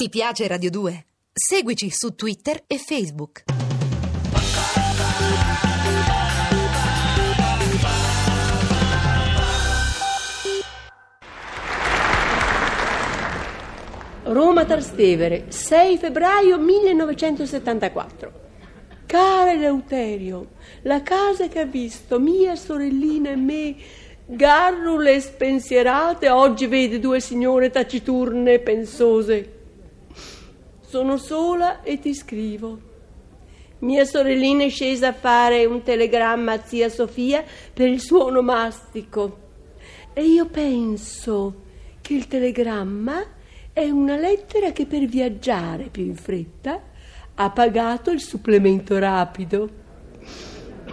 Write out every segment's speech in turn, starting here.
Ti piace Radio 2? Seguici su Twitter e Facebook. Roma Trastevere, 6 febbraio 1974. Cara Eleuterio, la casa che ha visto mia sorellina e me garrule spensierate oggi vede due signore taciturne e pensose. Sono sola e ti scrivo. Mia sorellina è scesa a fare un telegramma a zia Sofia per il suo onomastico. E io penso che il telegramma è una lettera che per viaggiare più in fretta ha pagato il supplemento rapido.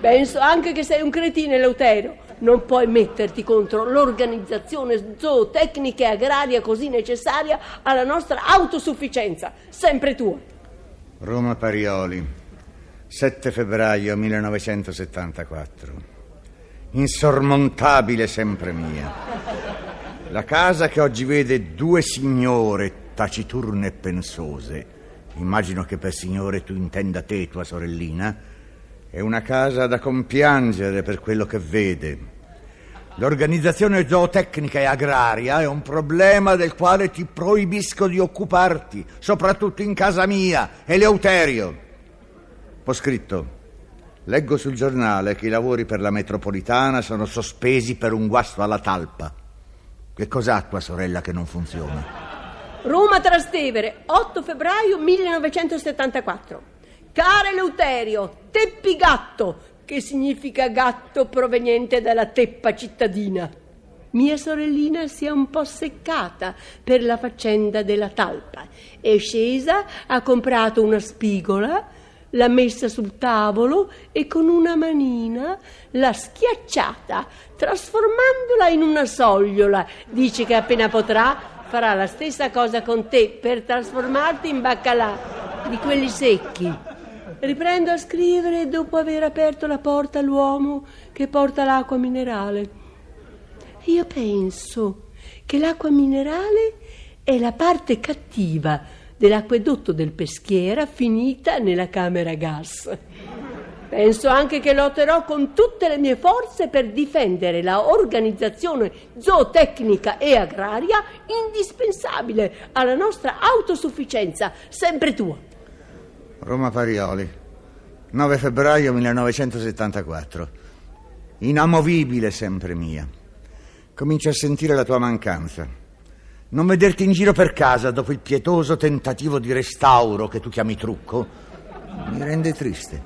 Penso anche che sei un cretino, Eleuterio. Non puoi metterti contro l'organizzazione zootecnica e agraria così necessaria alla nostra autosufficienza. Sempre tua. Roma Parioli, 7 febbraio 1974. Insormontabile sempre mia. La casa che oggi vede due signore taciturne e pensose, immagino che per signore tu intenda te, tua sorellina, è una casa da compiangere per quello che vede. L'organizzazione zootecnica e agraria è un problema del quale ti proibisco di occuparti, soprattutto in casa mia, Eleuterio. Ho scritto. Leggo sul giornale che i lavori per la metropolitana sono sospesi per un guasto alla talpa. Che cos'ha tua sorella che non funziona? Roma Trastevere, 8 febbraio 1974. Cara Eleuterio, teppi gatto, che significa gatto proveniente dalla teppa cittadina. Mia sorellina si è un po' seccata per la faccenda della talpa. È scesa, ha comprato una spigola l'ha messa sul tavolo e con una manina l'ha schiacciata, trasformandola in una sogliola. Dice che appena potrà farà la stessa cosa con te per trasformarti in baccalà di quelli secchi. Riprendo a scrivere dopo aver aperto la porta all'uomo che porta l'acqua minerale. Io penso che l'acqua minerale è la parte cattiva dell'acquedotto del Peschiera finita nella camera gas. Penso anche che lotterò con tutte le mie forze per difendere la organizzazione zootecnica e agraria indispensabile alla nostra autosufficienza, sempre tua. Roma Parioli, 9 febbraio 1974. Inamovibile sempre mia. Comincio a sentire la tua mancanza. Non vederti in giro per casa dopo il pietoso tentativo di restauro che tu chiami trucco mi rende triste.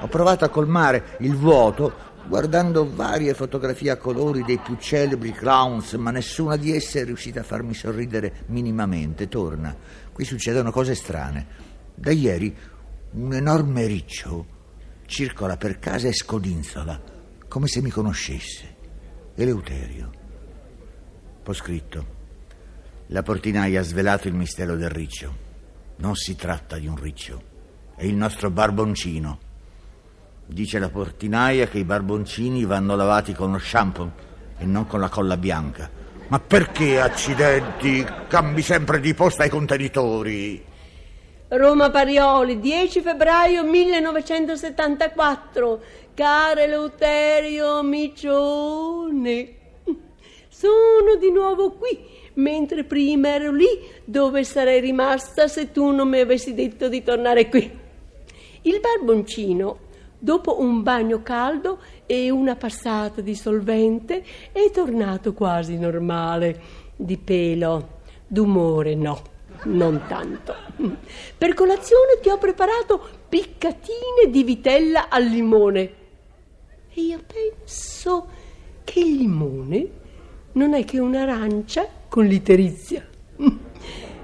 Ho provato a colmare il vuoto guardando varie fotografie a colori dei più celebri clowns, ma nessuna di esse è riuscita a farmi sorridere minimamente. Torna, qui succedono cose strane. Da ieri un enorme riccio circola per casa e scodinzola, come se mi conoscesse. Eleuterio. Ho scritto. La portinaia ha svelato il mistero del riccio. Non si tratta di un riccio, è il nostro barboncino. Dice la portinaia che i barboncini vanno lavati con lo shampoo e non con la colla bianca. Ma perché, accidenti, cambi sempre di posta ai contenitori? Roma Parioli, 10 febbraio 1974. Care Eleuterio Micione, sono di nuovo qui mentre prima ero lì dove sarei rimasta se tu non mi avessi detto di tornare qui. Il barboncino, dopo un bagno caldo e una passata di solvente, è tornato quasi normale. Di pelo, d'umore no, non tanto. Per colazione ti ho preparato piccatine di vitella al limone. E io penso che il limone non è che un'arancia con l'iterizia.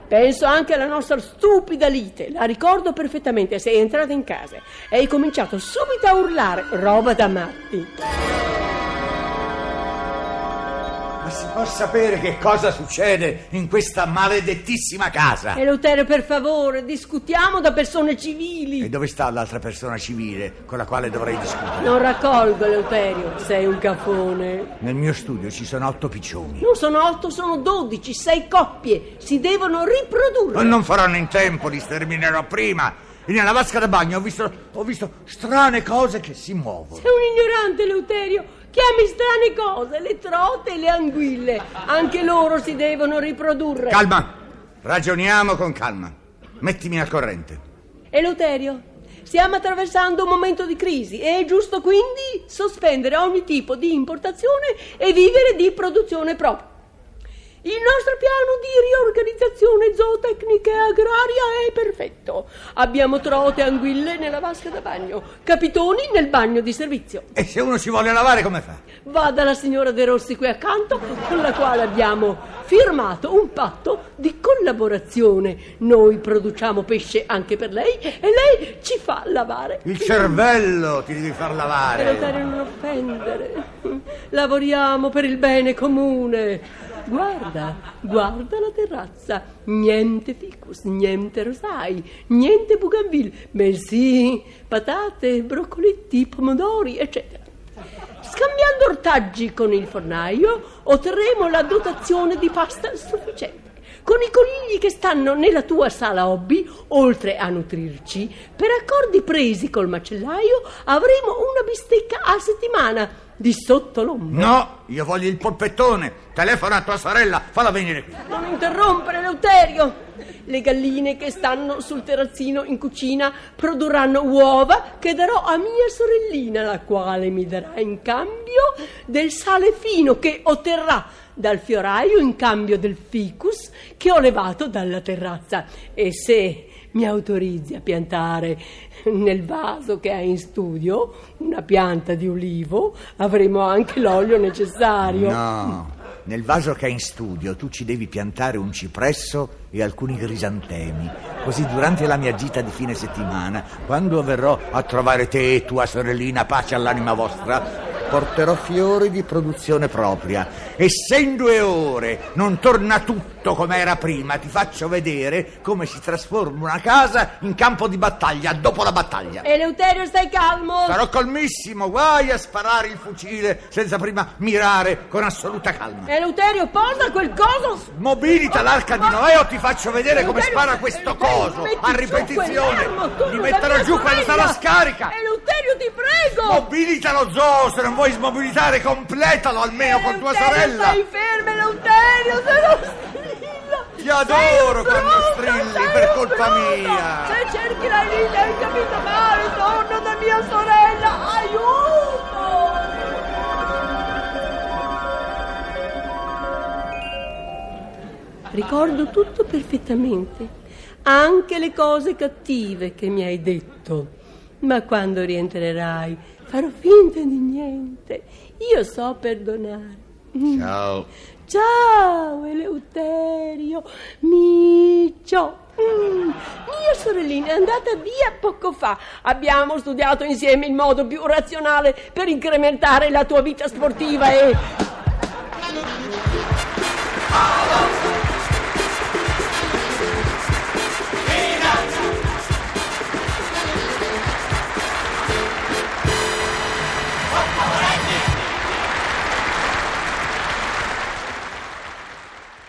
Penso anche alla nostra stupida lite, la ricordo perfettamente. Sei entrata in casa e hai cominciato subito a urlare, roba da matti. Ma si Vuol sapere che cosa succede in questa maledettissima casa. Eleuterio, per favore, discutiamo da persone civili. E dove sta l'altra persona civile con la quale dovrei discutere? Non raccolgo, Eleuterio, sei un cafone. Nel mio studio ci sono otto piccioni. Non sono otto, sono dodici, sei coppie. Si devono riprodurre. Ma non faranno in tempo, li sterminerò prima. E nella vasca da bagno ho visto, ho visto strane cose che si muovono. Sei un ignorante, Eleuterio. Chiami strane cose, le trote e le anguille. Anche loro si devono riprodurre. Calma, ragioniamo con calma. Mettimi al corrente. Eleuterio, stiamo attraversando un momento di crisi e è giusto quindi sospendere ogni tipo di importazione e vivere di produzione propria. Il nostro piano di riorganizzazione zootecnica e agraria è perfetto. Abbiamo trote anguille nella vasca da bagno, capitoni nel bagno di servizio. E se uno si vuole lavare come fa? Va dalla signora De Rossi qui accanto, con la quale abbiamo firmato un patto di collaborazione. Noi produciamo pesce anche per lei e lei ci fa lavare. Il cervello ti devi far lavare. Eleuterio, non offendere. Lavoriamo per il bene comune. Guarda, guarda la terrazza. Niente ficus, niente rosai, niente bougainville, bensì patate, broccoletti, pomodori, eccetera. Scambiando ortaggi con il fornaio otterremo la dotazione di pasta sufficiente. Con i conigli che stanno nella tua sala hobby, oltre a nutrirci, per accordi presi col macellaio avremo una bistecca a settimana di sotto l'ombra. No, io voglio il polpettone. Telefona a tua sorella, falla venire qui. Non interrompere, Leuterio. Le galline che stanno sul terrazzino in cucina produrranno uova che darò a mia sorellina, la quale mi darà in cambio del sale fino che otterrà dal fioraio in cambio del ficus che ho levato dalla terrazza. E se mi autorizzi a piantare nel vaso che hai in studio una pianta di ulivo, avremo anche l'olio necessario. No, nel vaso che hai in studio tu ci devi piantare un cipresso e alcuni crisantemi. Così durante la mia gita di fine settimana, quando verrò a trovare te e tua sorellina, pace all'anima vostra, porterò fiori di produzione propria. E se in due ore non torna tutto come era prima, ti faccio vedere come si trasforma una casa in campo di battaglia dopo la battaglia. Eleuterio, stai calmo. Sarò calmissimo, guai a sparare il fucile senza prima mirare con assoluta calma. Eleuterio, posa quel coso. Mobilita l'arca di Noè o ti faccio vedere come Eleuterio, spara questo Eleuterio, coso a ripetizione. Li metterò giù quando sarà scarica. Eleuterio, ti prego. Mobilita lo zoo, se non vuoi smobilitare, completalo almeno con tua Eleuterio, sorella. Stai fermo, Eleuterio, se non strilla. Ti adoro quando strilli, per colpa mia. Se cerchi la linea hai capito male, torna da mia sorella, aiuto! Ricordo tutto perfettamente, anche le cose cattive che mi hai detto. Ma quando rientrerai farò finta di niente. Io so perdonare. Ciao. Ciao Eleuterio, Micio. Mm, mia sorellina è andata via poco fa. Abbiamo studiato insieme il modo più razionale per incrementare la tua vita sportiva e...